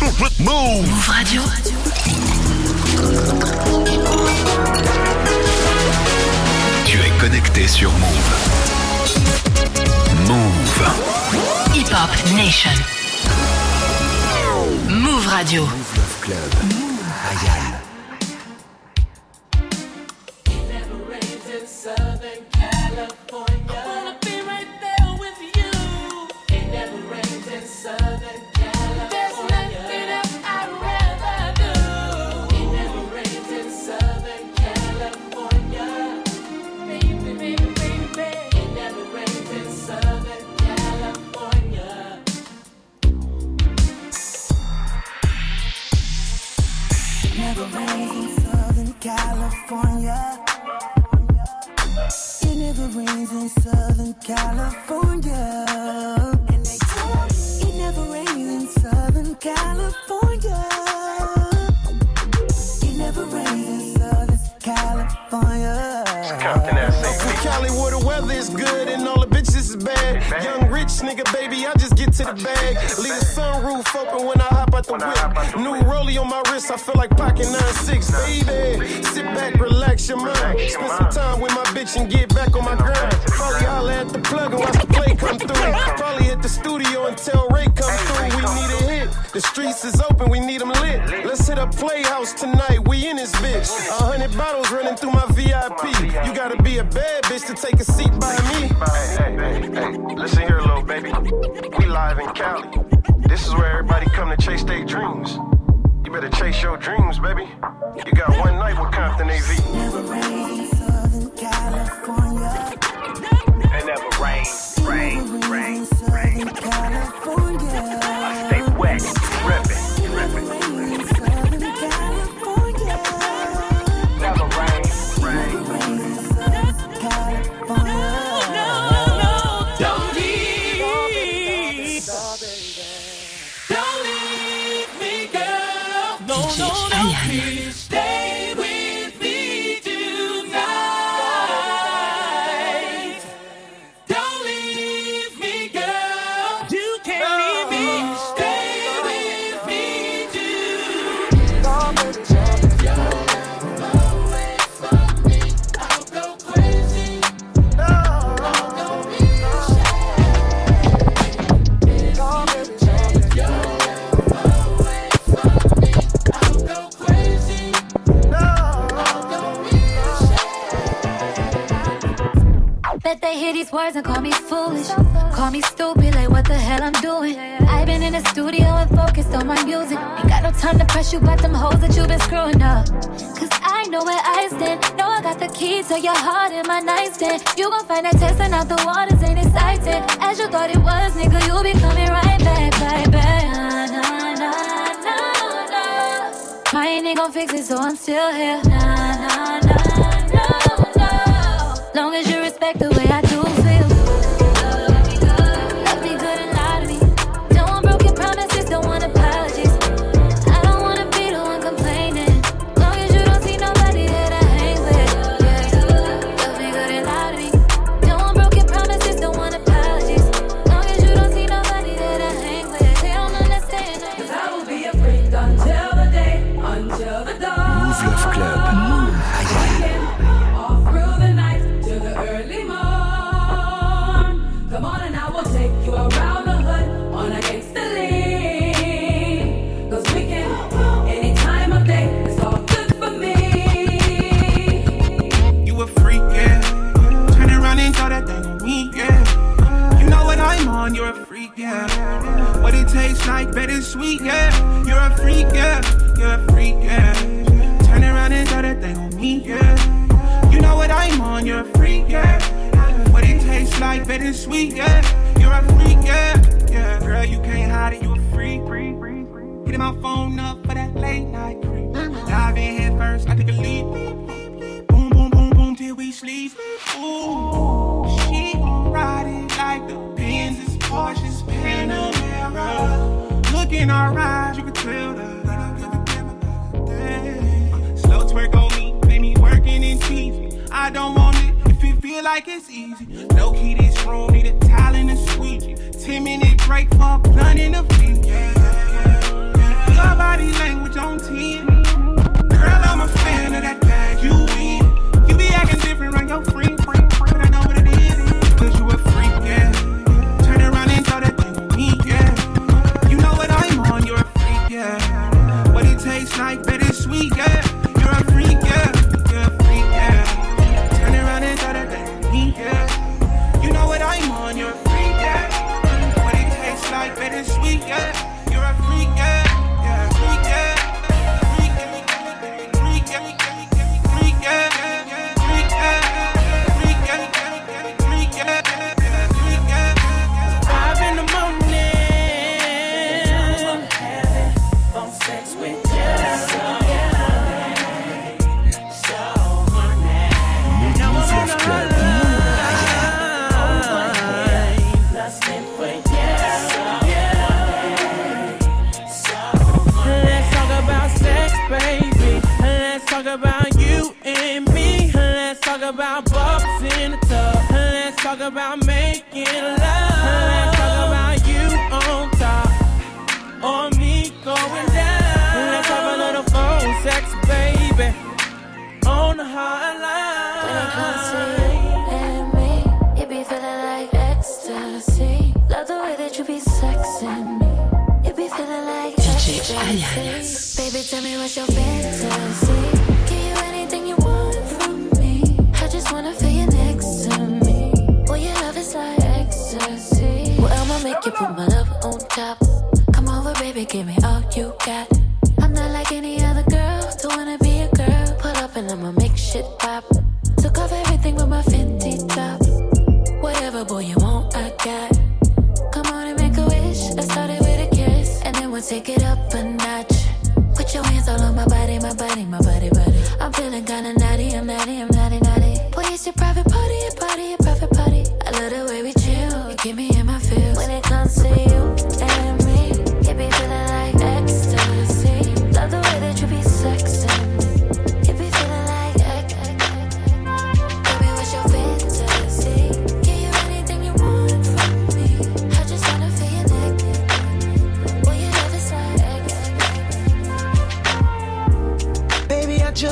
Move Radio. Tu es connecté sur Move. Move. Hip Hop Nation. Move Radio. Move Club.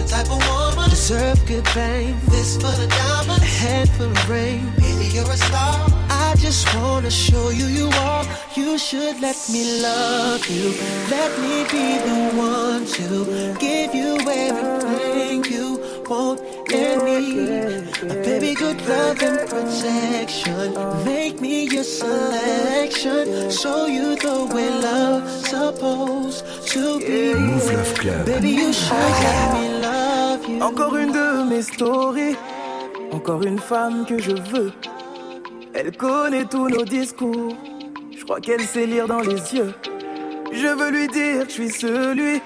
the type of woman deserve good fame. This for the diamonds, head for the rain. Baby, you're a star. I just wanna show you you are. You should let me love you. Let me be the one to give you everything you want and need. Baby, good love and protection. Make me your selection. Show you the way love supposed to be. Mouv' Love Club. Baby, you should let me love Encore une de mes stories, encore une femme que je veux. Elle connaît tous nos discours, je crois qu'elle sait lire dans les yeux. Je veux lui dire que je suis celui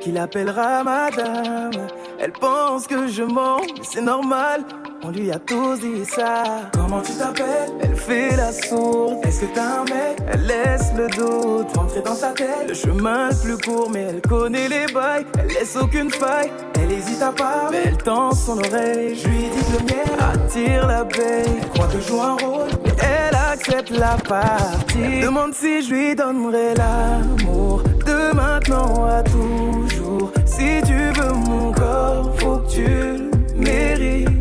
qui l'appellera madame. Elle pense que je mens, mais c'est normal, on lui a tous dit ça. Comment tu t'appelles? Elle fait la sourde. Est-ce que t'as un Elle laisse le doute rentrer dans sa tête. Le chemin est plus court, mais elle connaît les bails. Elle laisse aucune faille. Elle hésite à part, mais elle tend son oreille. Je lui dis le mien attire l'abeille. Elle croit que je joue un rôle, elle accepte la partie. Elle demande si je lui donnerai l'amour de maintenant à toujours. Si tu veux mon corps, faut que tu le mérites.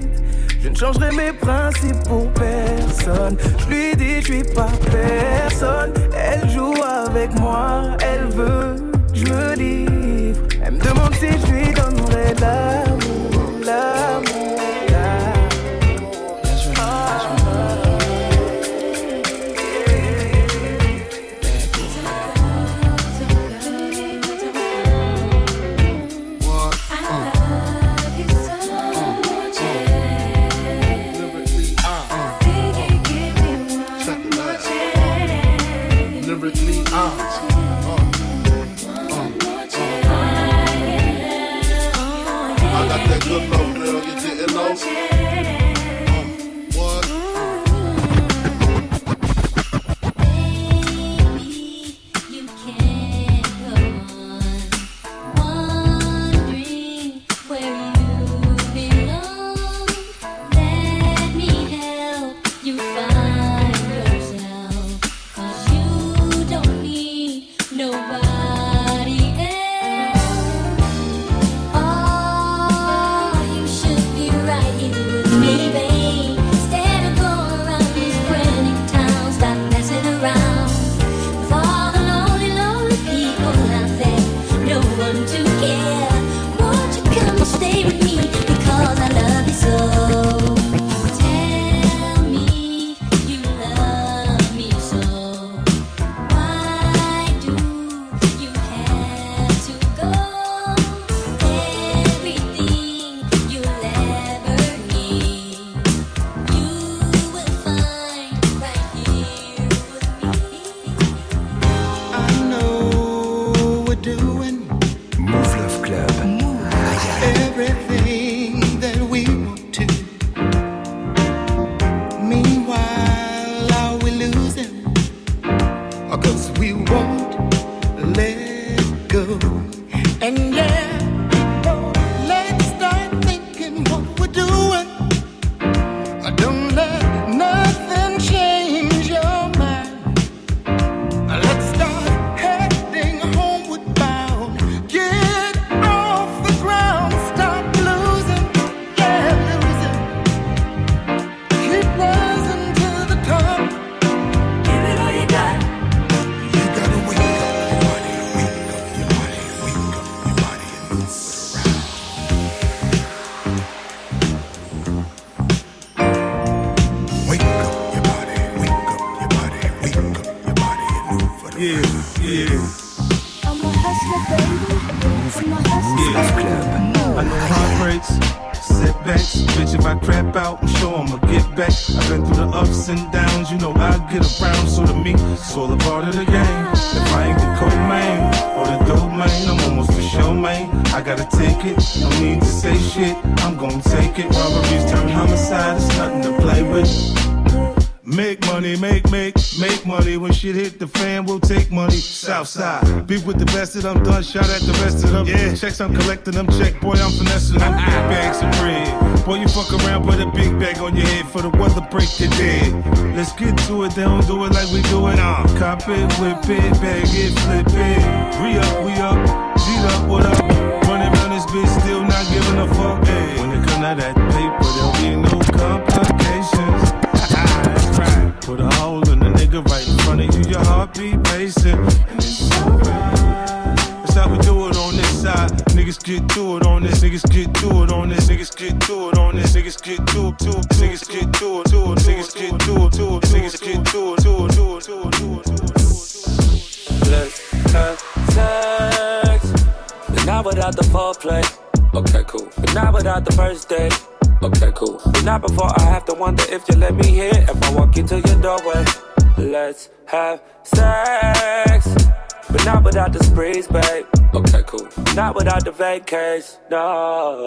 Je ne changerai mes principes pour personne. Je lui dis, je suis pas personne. Elle joue avec moi, elle veut, je me livre. Elle me demande si je lui donnerai l'amour, l'amour. I'm collecting them check. Boy, I'm finessing them big bags of bread. Boy, you fuck around, put a big bag on your head for the weather break your dead. Let's get to it, they don't do it like we do it. Uh, cop it, whip it, bag it, flip case, no.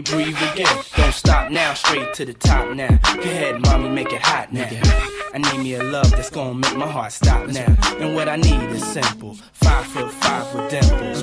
breathe again. Don't stop now, straight to the top now. Go ahead, mommy, make it hot now. I need me a love that's gonna make my heart stop now. And what I need is simple. Five foot five with dimples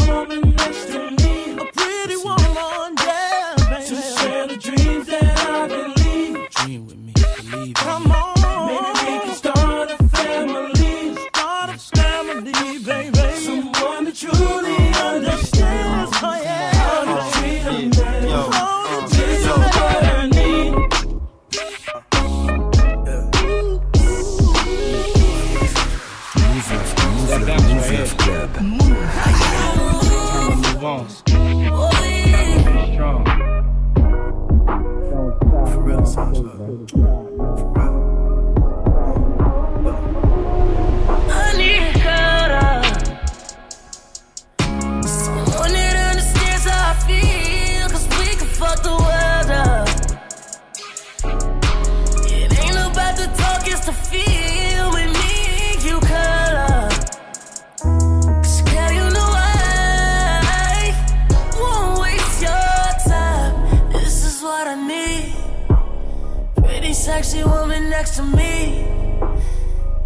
sexy woman next to me.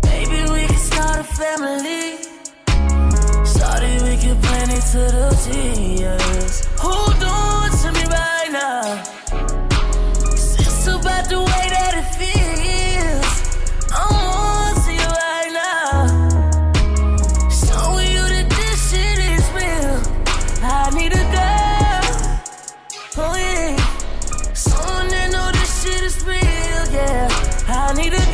Maybe we can start a family. Sorry, we could plan it to the T. Yes. Who doing to me right now? It's about the way that it feels. need it.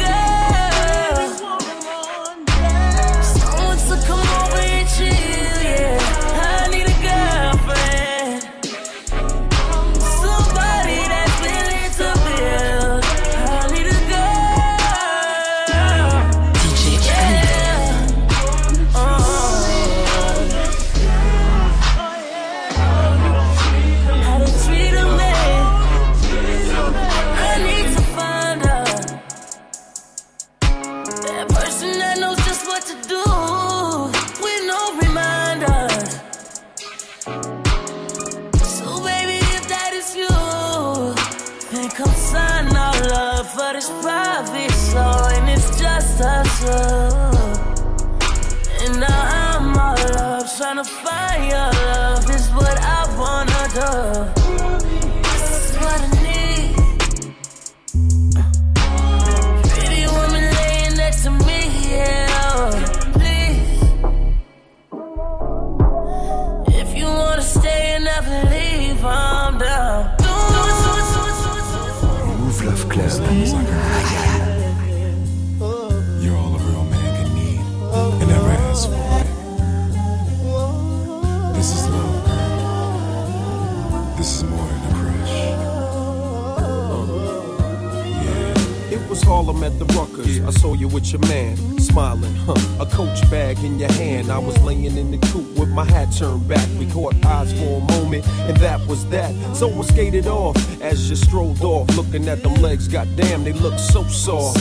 turned back. We caught eyes for a moment, and that was that. So I skated off as you strolled off, looking at them legs. Goddamn, they look so soft.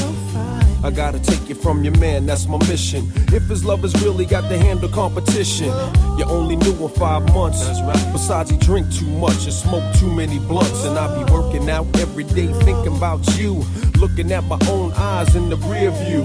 I gotta take it from your man, that's my mission. If his love has really got to handle competition, you only knew him five months. Besides, he drink too much and smoke too many blunts. And I be working out every day, thinking about you, looking at my own eyes in the rear view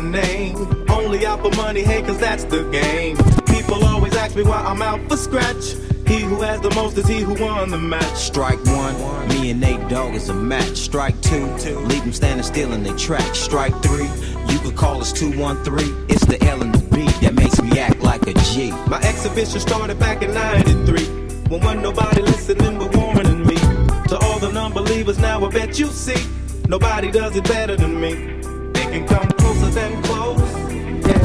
my name. Only out for money, hey, cause that's the game. People always ask me why I'm out for scratch. He who has the most is he who won the match. Strike one, me and Nate Dogg is a match. Strike two, leave them standing still in their tracks. Strike three, you could call us 213. It's the L and the B that makes me act like a G. My exhibition started back in 93. When wasn't nobody listening but warning me. To all the non believers, now I bet you see. Nobody does it better than me. They can come and close. Yeah.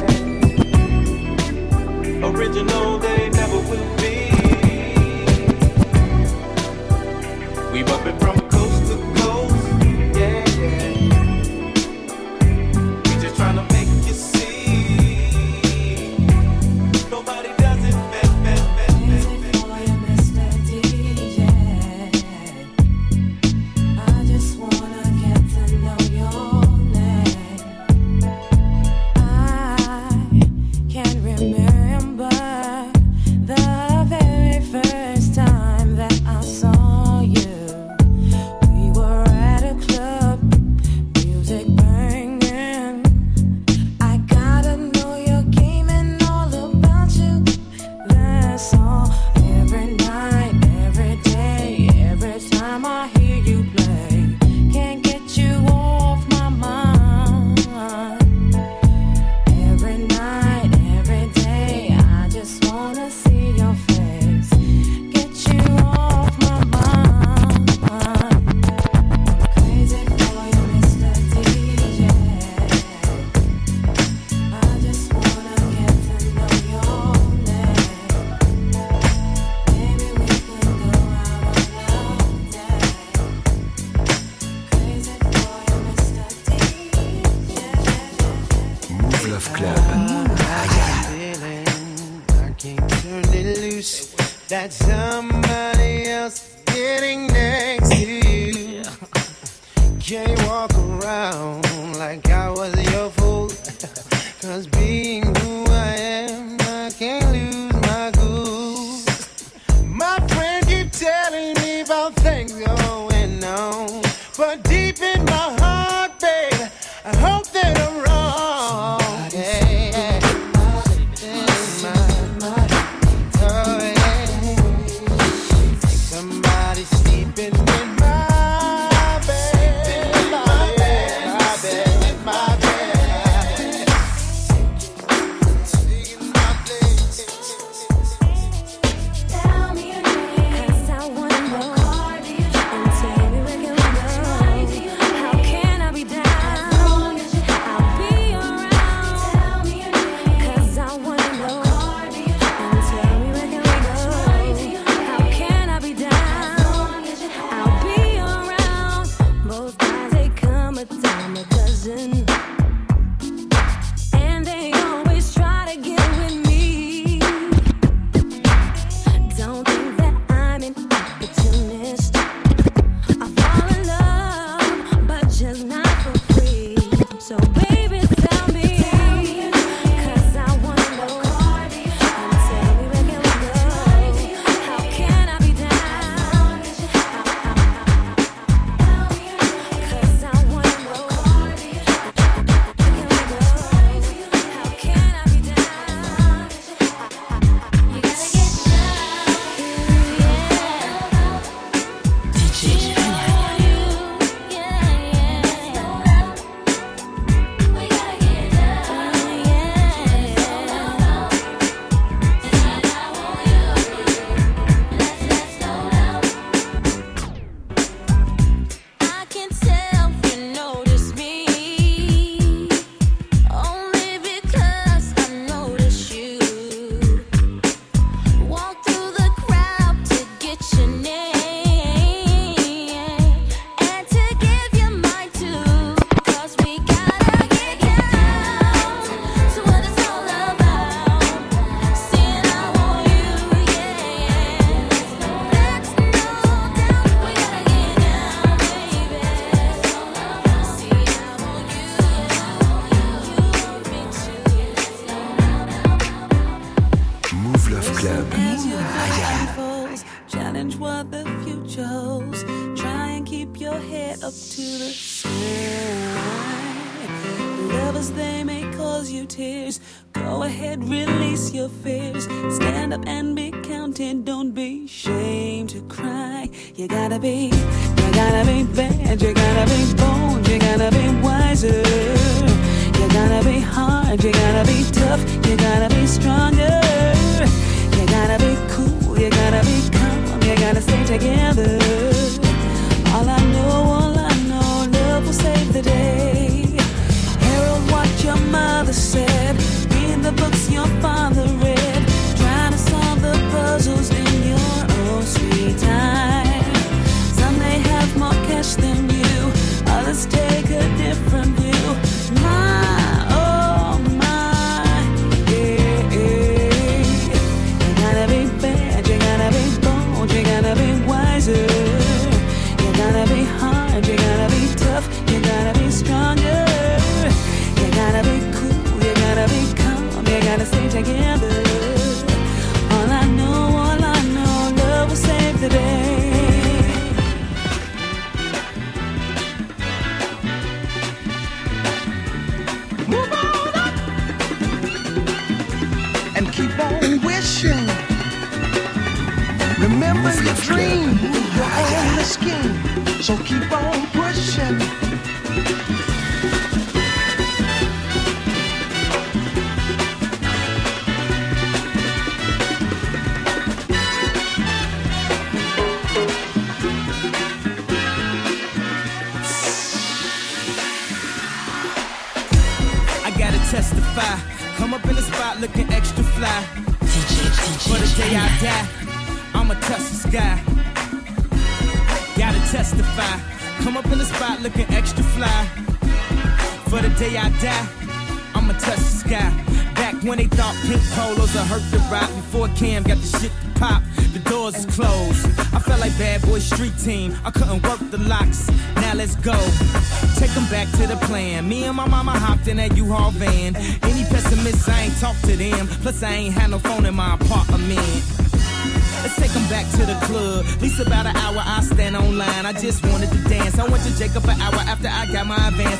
Original they never will be. We bumpin' from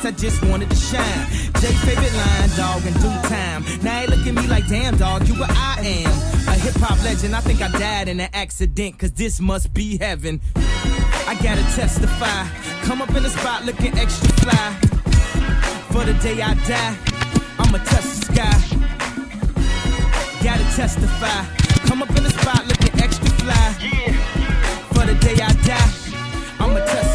guess I just wanted to shine. Jay favorite line, dog, in due time. Now they look at me like, damn, dog, you what I am. A hip hop legend, I think I died in an accident, cause this must be heaven. I gotta testify. Come up in the spot looking extra fly. For the day I die, I'ma touch the sky. Gotta testify. Come up in the spot looking extra fly. For the day I die, I'ma touch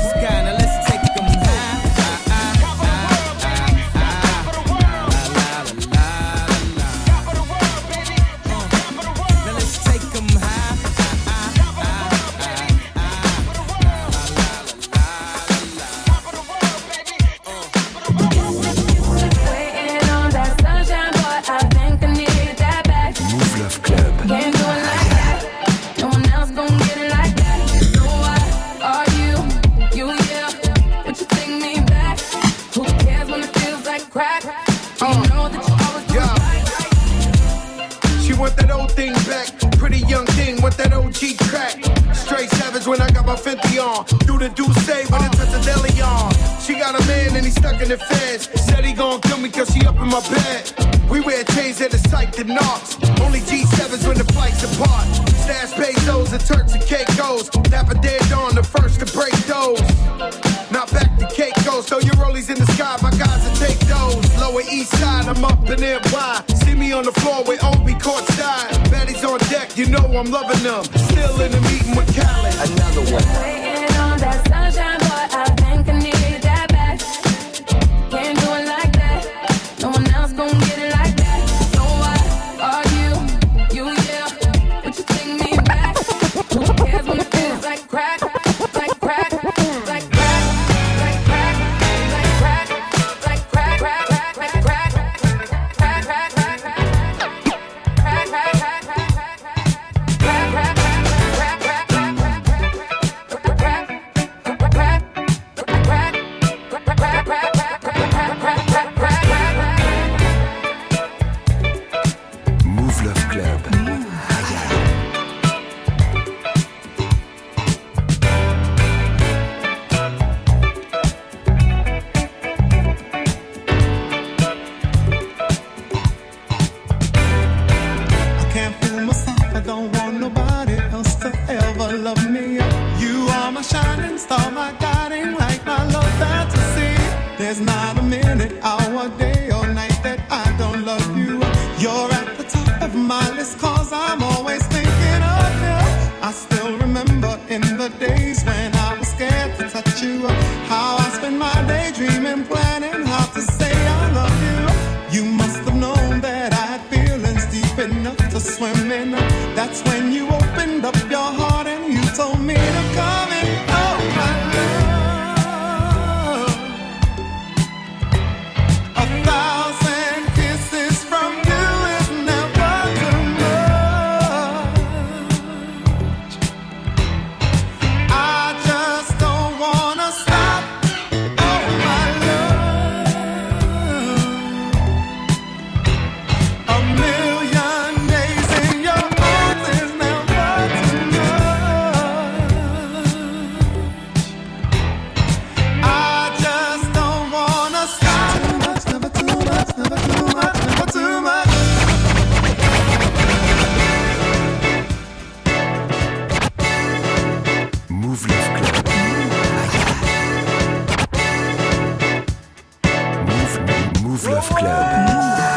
不用了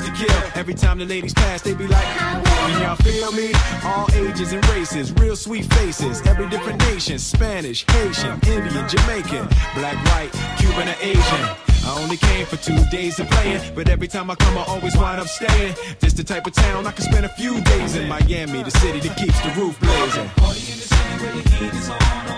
to kill. Every time the ladies pass, they be like, Can y'all feel me? All ages and races, real sweet faces, every different nation Spanish, Haitian, Indian, Jamaican, black, white, Cuban, or Asian. I only came for two days of playing, but every time I come, I always wind up staying. This the type of town I can spend a few days in Miami, the city that keeps the roof blazing. Party in the city where the heat is on.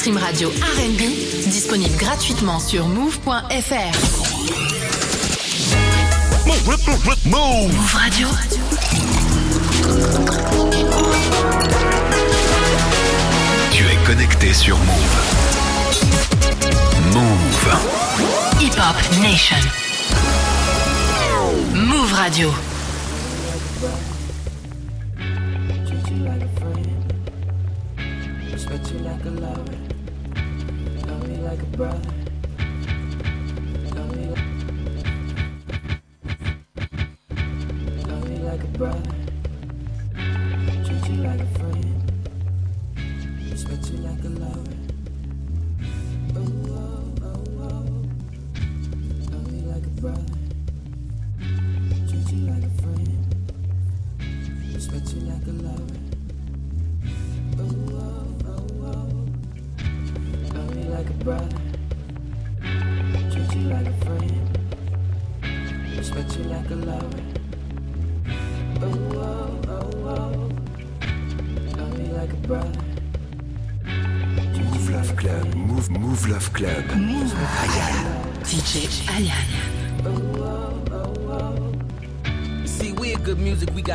Stream radio R&B, disponible gratuitement sur move.fr. Move Radio. Tu es connecté sur Move. Move. Hip Hop Nation. Move Radio.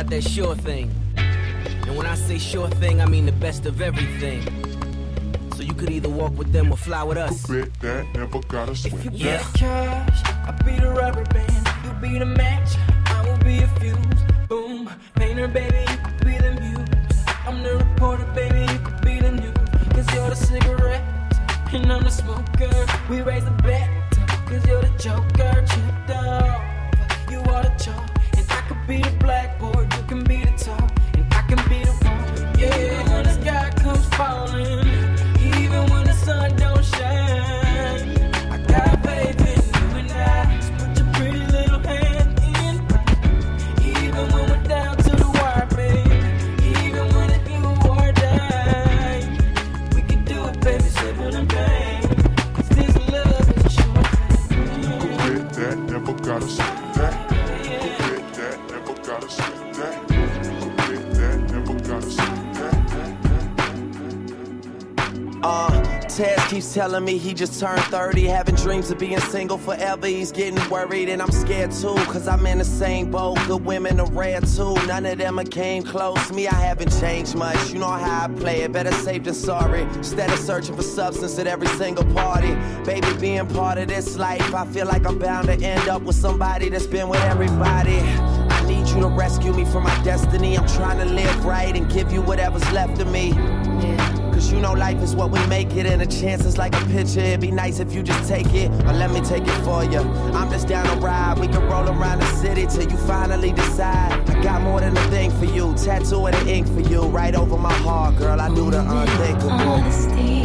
Got that sure thing. And when I say sure thing, I mean the best of everything. So you could either walk with them or fly with us. that never gotta swim. If you Yeah. cash, I'll be the rubber band. You be the match, I will be a fuse. Boom, painter, baby, you could be the muse. I'm the reporter, baby, you could be the news. Cause you're the cigarette, and I'm the smoker. We raise the bet, cause you're the joker. Telling me he just turned 30, having dreams of being single forever. He's getting worried, and I'm scared too, cause I'm in the same boat. Good women are rare too, none of them came close. Me, I haven't changed much. You know how I play it, better safe than sorry. Instead of searching for substance at every single party. Baby, being part of this life, I feel like I'm bound to end up with somebody that's been with everybody. I I need you to rescue me from my destiny. I'm trying to live right and give you whatever's left of me. Know life is what we make it, and a chance is like a picture. It'd be nice if you just take it, or let me take it for you. I'm just down to ride. We can roll around the city till you finally decide. I got more than a thing for you, tattoo and the ink for you, right over my heart, girl. I do the unthinkable. Honesty,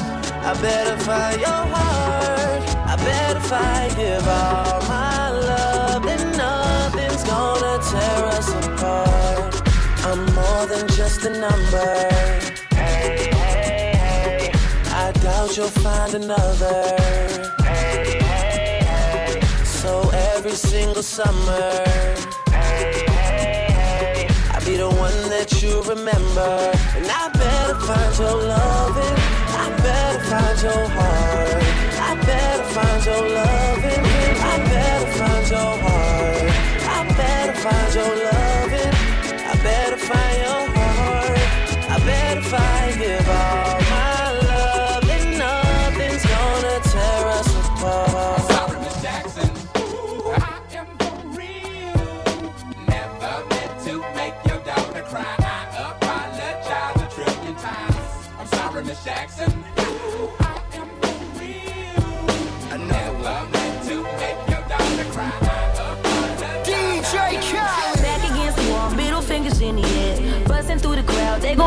I better find your heart. I better find give all my love. And nothing's gonna tear us apart. I'm more than just a number. Hey, hey, hey. I doubt you'll find another. Hey, hey, hey. So every single summer. Be the one that you remember. And I better find your loving. I better find your heart. I better find your loving. I better find your heart. I better find your loving. I better find your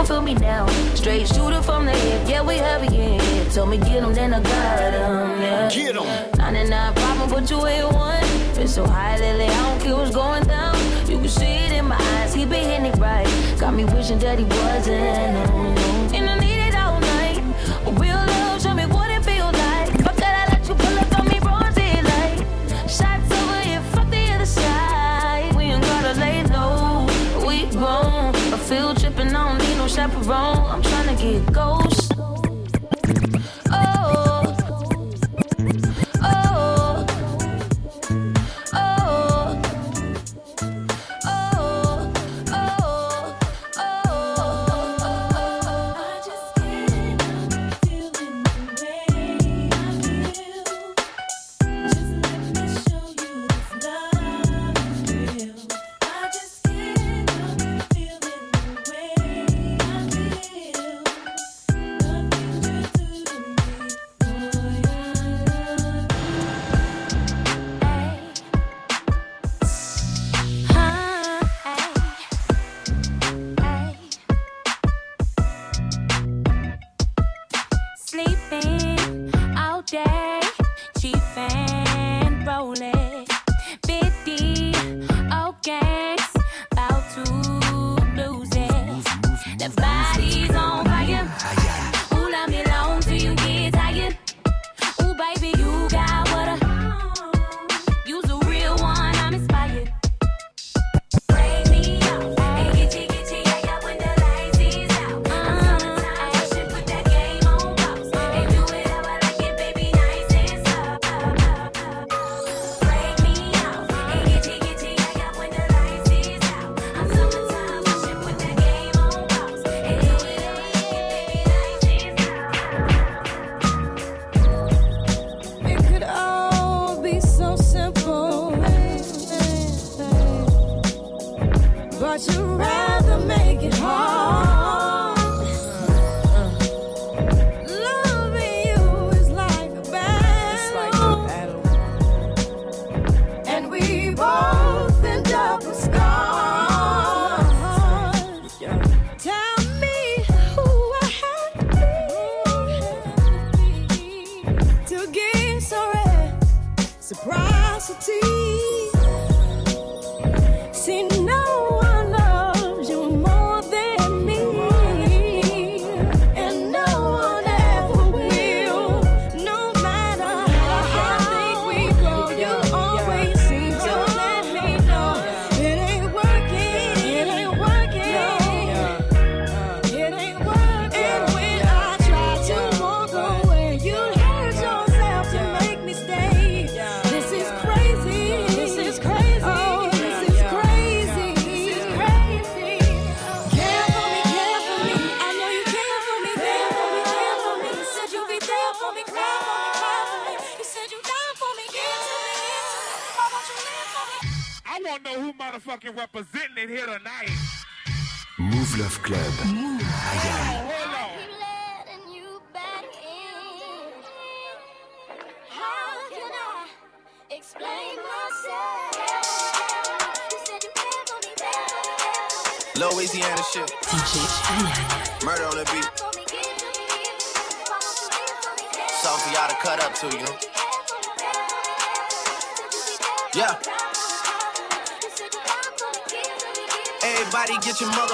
gon' feel me now. Straight shooter from the hip, yeah, we have it, here. Told me get 'em, then I got 'em, yeah. Get 'em. 99 problem, but you ain't one. It's so high lately, I don't care what's going down. You can see it in my eyes, he been hitting it right. Got me wishing that he wasn't. No, no. No chaperone. I'm tryna get ghost.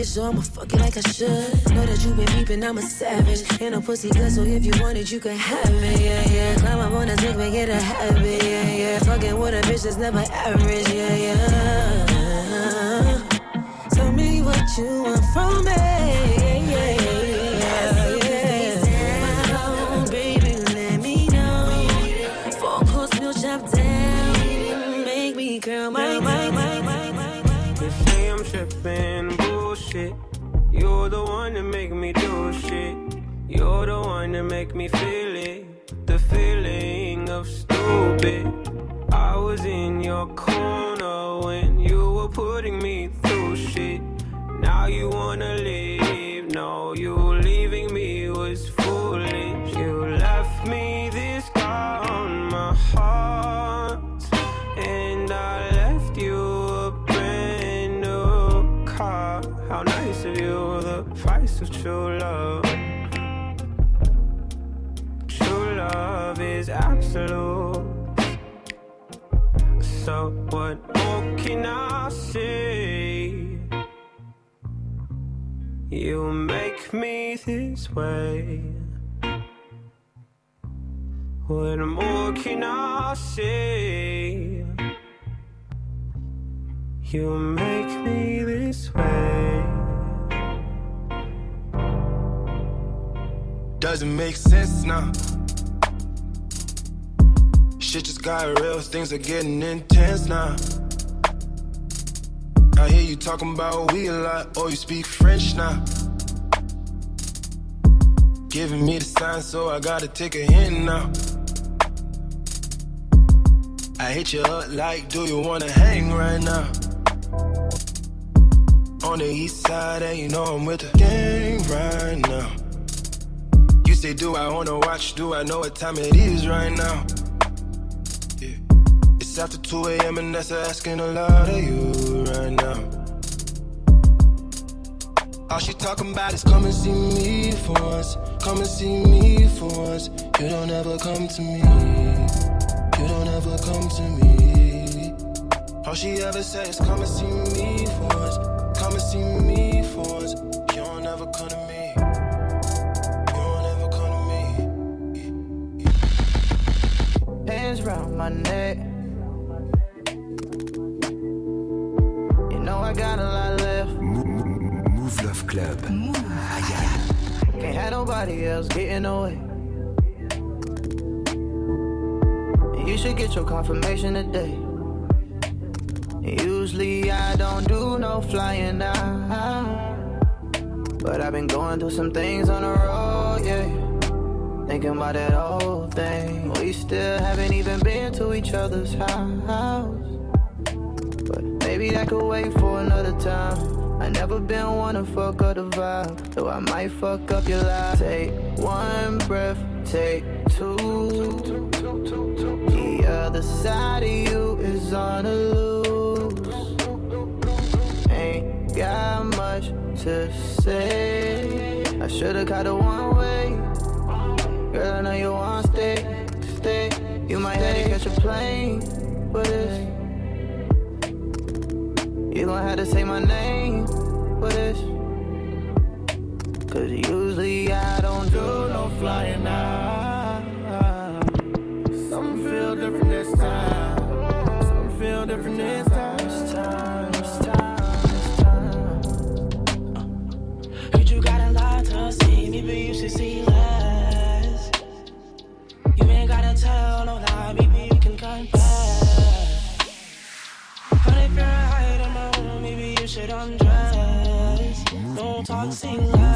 Bitch, so I'ma fuck it like I should. Know that you been peeping, I'm a savage. Ain't no pussy good, so if you want it, you can have it. Yeah, yeah. Climb up on the dick, make it a habit. Yeah, yeah. Fucking with a bitch that's never average. Yeah, yeah. Tell me what you want from me. Yeah, yeah, down. Make me curl my, my, my, my, my. They say I'm tripping, bullshit. You're the one that make me do shit. You're the one that make me feel it. The feeling of stupid. I was in your corner when you were putting me through shit. Now you wanna leave. True love. True love is absolute. So, what more can I say? You make me this way. What more can I say? You make me this way. Doesn't make sense now. Shit just got real, things are getting intense now. I hear you talking about we a lot, or you speak French now. Giving me the sign, so I gotta take a hint now. I hit you up like, do you wanna hang right now? On the east side, and you know I'm with the gang right now. Say, do I wanna watch? Do I know what time it is right now? Yeah. It's after 2 a.m. and that's asking a lot of you right now. All she talking about is come and see me for once. Come and see me for once. You don't ever come to me. You don't ever come to me. All she ever says come and see me for once. Come and see me for once. My neck. You know I got a lot left. Mouv' Love Club. Can't have nobody else getting away. You should get your confirmation today. Usually I don't do no flying out. But I've been going through some things on the road, yeah. Thinking about that old thing. We still haven't even been to each other's house. But maybe that could wait for another time. I never been one to fuck up the vibe. Though I might fuck up your life. Take one breath, take two. The other side of you is on the loose. Ain't got much to say. I should've caught the one way. Girl, I know you want to stay, stay. You might have to catch a plane, but it's you gon' have to say my name, but it's Cause usually I don't do no flying out. Should undress. Don't talk, sing less.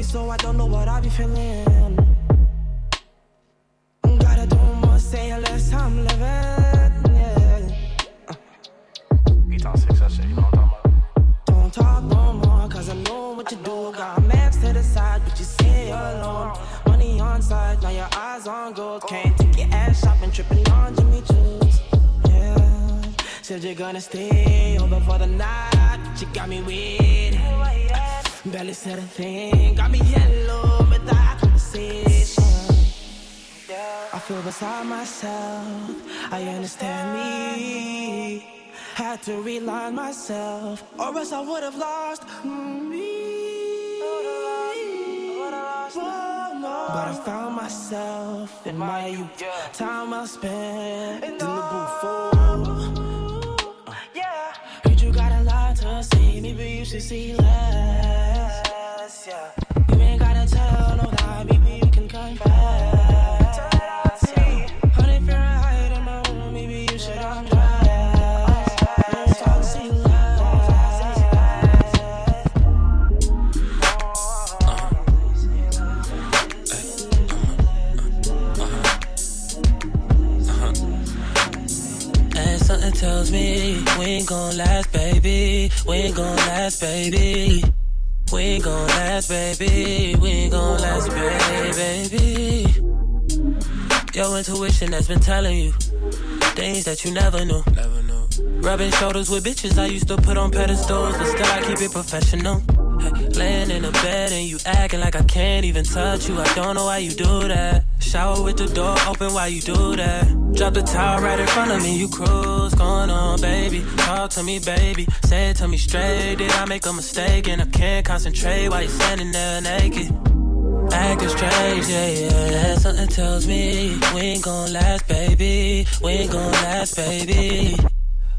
I so I don't know what I be feeling. Gotta do more, say less I'm living. Yeah. Putain, c'est que ça, c'est Don't talk, don't cause I know what you do. Got max to the side, but you say you're alone. Money on side, now your eyes on gold. Can't take your ass shopping, tripping on Jimmy Choo's. Yeah, said you're gonna stay over for the night, but you got me with. Barely said a thing, got me yellow with that conversation. I feel beside myself, I understand me. Had to realign myself, or else I would have lost me. But I found myself in my youth, time I spent in the booth. Oh. Heard you got a lot to say, maybe you should see less. Yeah. You ain't gotta tell no lie, maybe you can confess. Honey Fahrenheit in my room, maybe you should undress. Don't talk, And something tells me we ain't gon' last, baby. We ain't gon' last, baby. We ain't gon' last, baby. We ain't gon' last, baby. Your intuition has been telling you things that you never knew. Never knew. Rubbing shoulders with bitches I used to put on pedestals, but still I keep it professional. Laying in the bed and you acting like I can't even touch you. I don't know why you do that. Shower with the door open while you do that. Drop the towel right in front of me, you cruise. Going on, baby. Talk to me, baby. Say it to me straight. Did I make a mistake? And I can't concentrate while you're standing there naked. Acting strange, yeah. yeah. Something tells me we ain't gon' last, baby. We ain't gon' last, baby.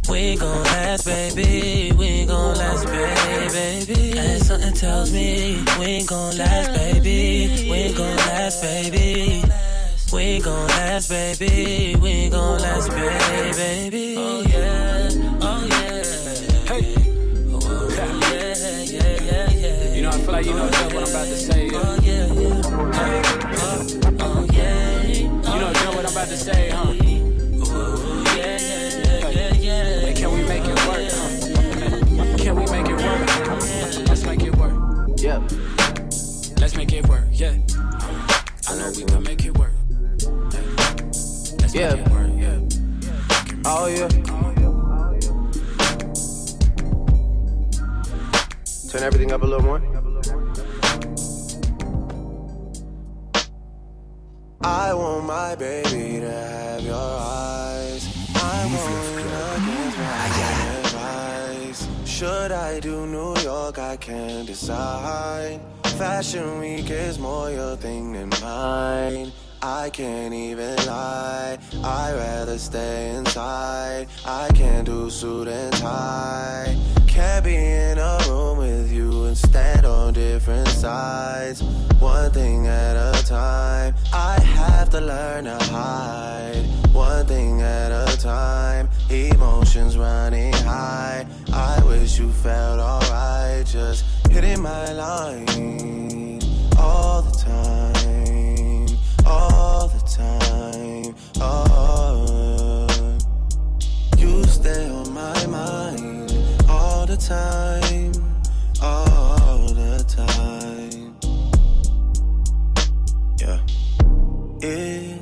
We gon' last, baby. We gon' last, baby. baby. And something tells me we gon' last, baby. We gon' last, baby. We gon' last, baby. We gon' last, baby. Yeah, oh yeah. Fashion week is more your thing than mine. I can't even lie. I'd rather stay inside. I can't do suit and tie. Can't be in a room with you and stand on different sides. One thing at a time. I have to learn to hide. One thing at a time. Emotions running high. I wish you felt alright. Just hitting my line all the time. All the time. Oh, you stay on my mind all the time. All the time. Yeah. It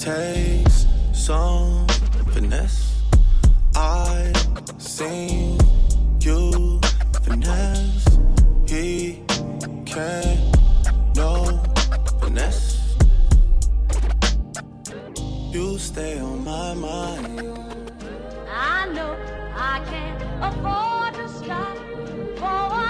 takes some finesse. I seen you finesse. He can't no finesse. You stay on my mind. I know I can't afford to stop oh, for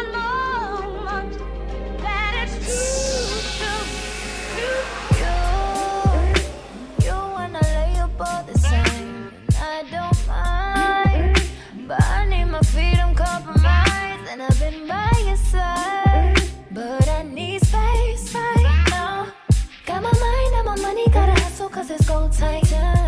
cause it's gold tight.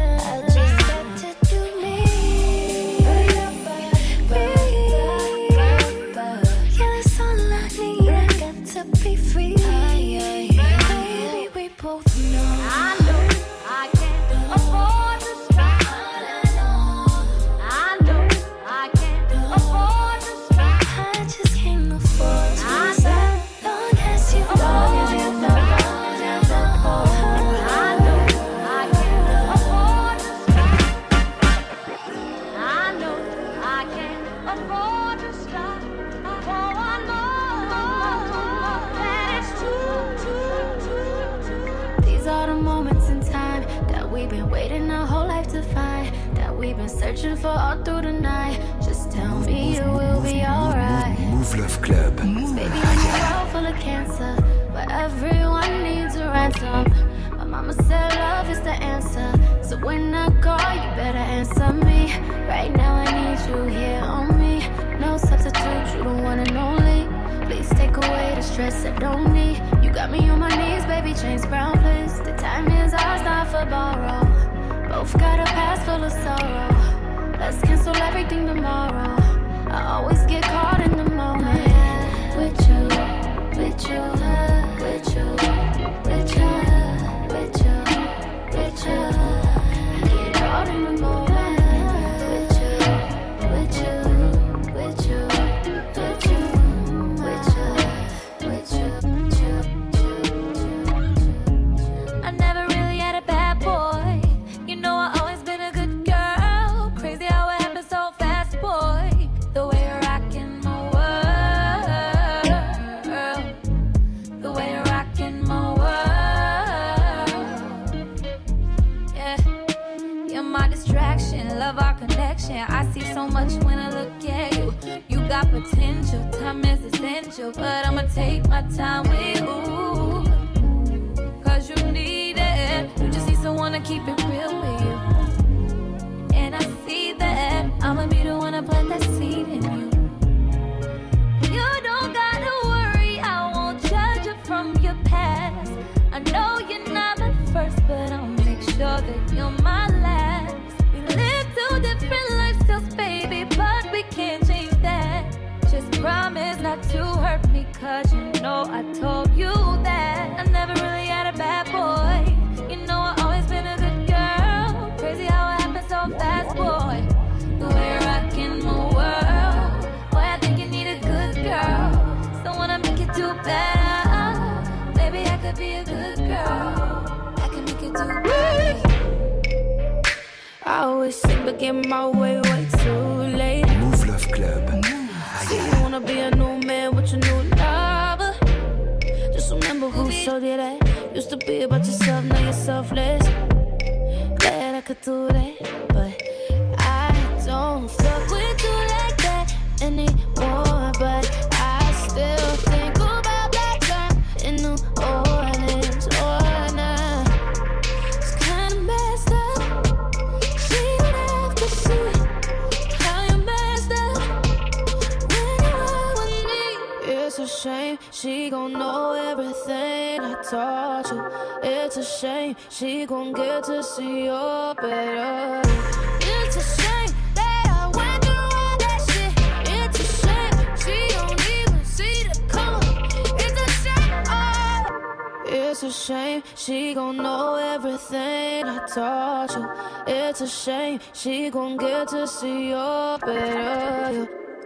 full of cancer but everyone needs a ransom. My mama said love is the answer. So when I call, you better answer me. Right now, I need you here on me. No substitute, you the one and only. Please take away the stress I don't need. You got me on my knees, baby, change brown, please. The time is ours, not for borrow. Both got a past full of sorrow. Let's cancel everything tomorrow.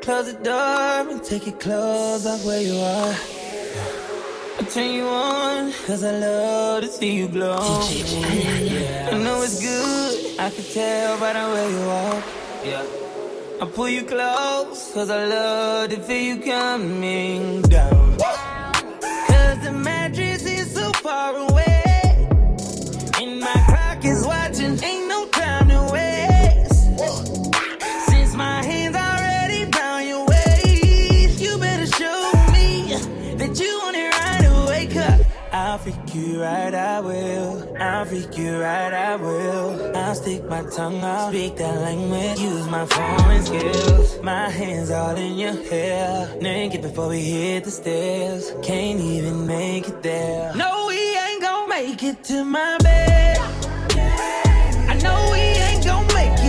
close the door and take your clothes off where you are. I turn you on, cause I love to see you glow. I know it's good, I can tell by the way you walk. Yeah. I pull you close, cause I love to feel you coming down. I'll freak you right, I will. I'll stick my tongue out, speak that language, use my foreign skills. My hands all in your hair, naked before we hit the stairs. Can't even make it there. No, we ain't gonna make it to my bed. I know we ain't gonna make it.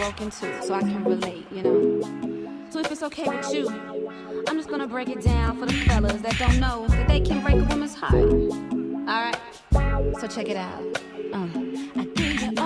broken too, so I can relate, you know. So if it's okay with you, I'm just gonna break it down for the fellas that don't know that they can break a woman's heart. Alright? So check it out. Um, I think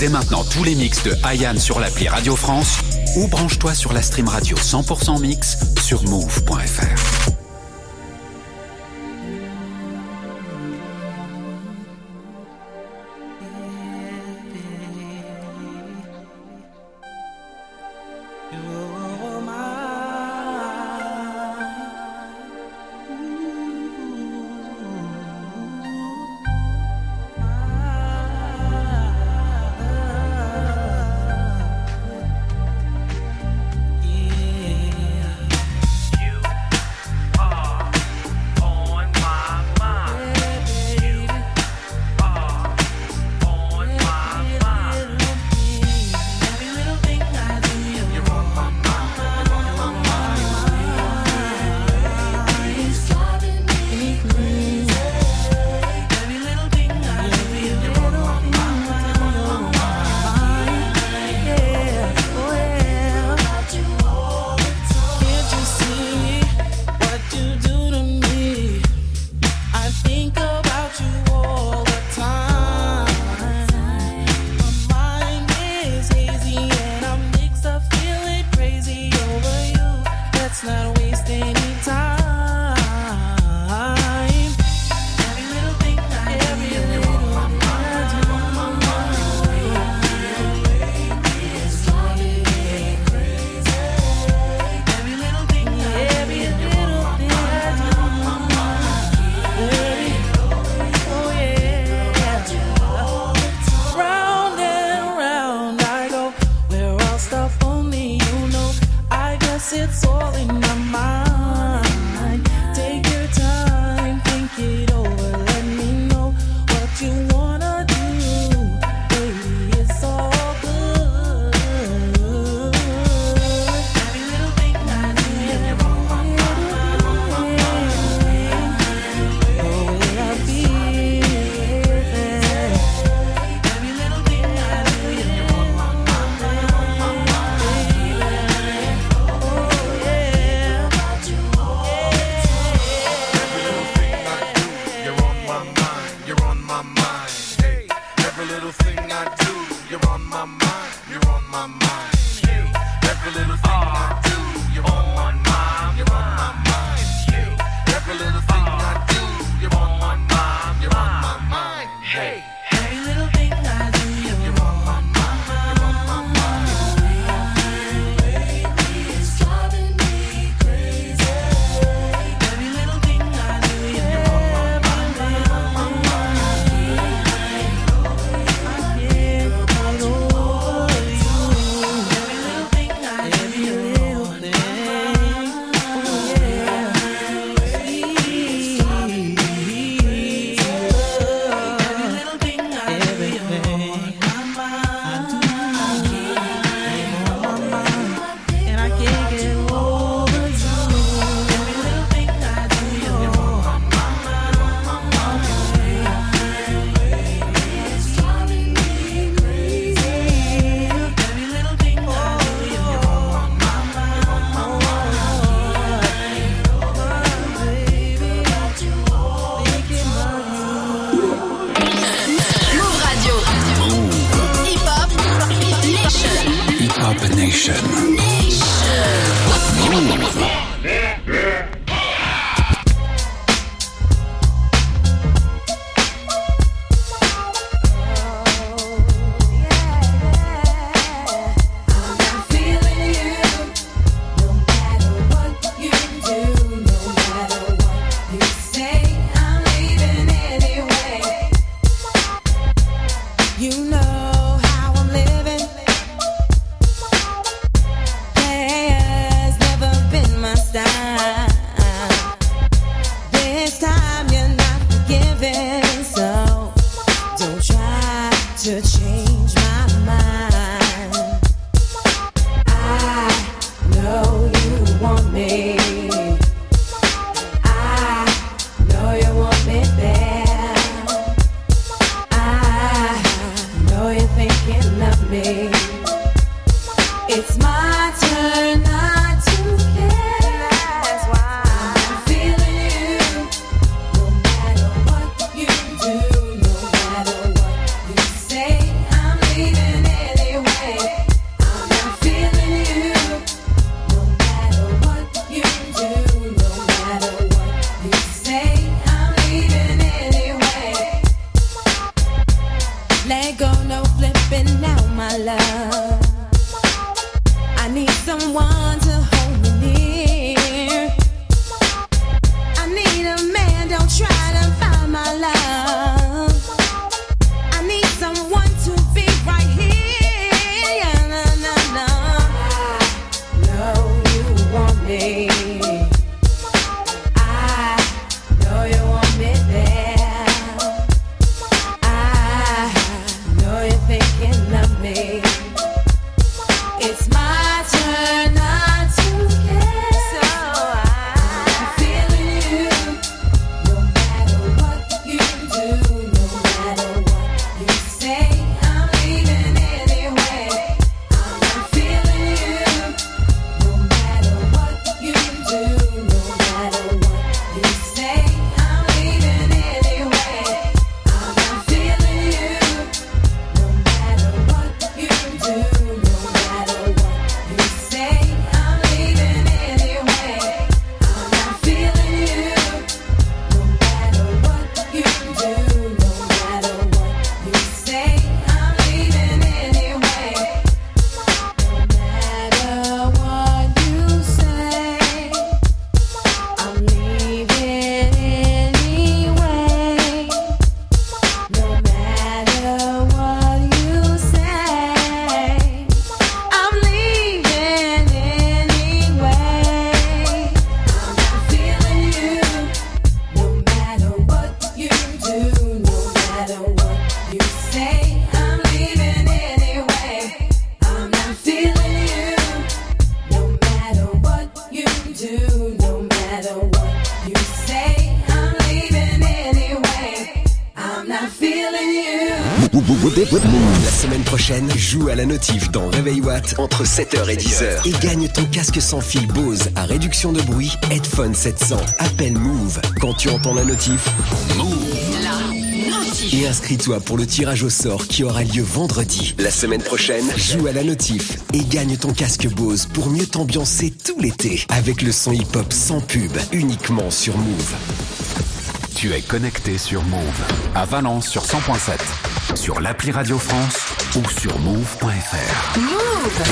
dès maintenant tous les mix de Ayam sur l'appli Radio France ou branche-toi sur la stream radio 100% mix sur move.fr. à la notif dans Réveil Watt entre 7h et 10h et gagne ton casque sans fil Bose à réduction de bruit Headphone 700. Appelle Move quand tu entends la notif. Et inscris-toi pour le tirage au sort qui aura lieu vendredi. La semaine prochaine, joue à la notif et gagne ton casque Bose pour mieux t'ambiancer tout l'été avec le son hip-hop sans pub uniquement sur Move. Tu es connecté sur Move à Valence sur 100.7, sur l'appli Radio France ou sur move.fr. Move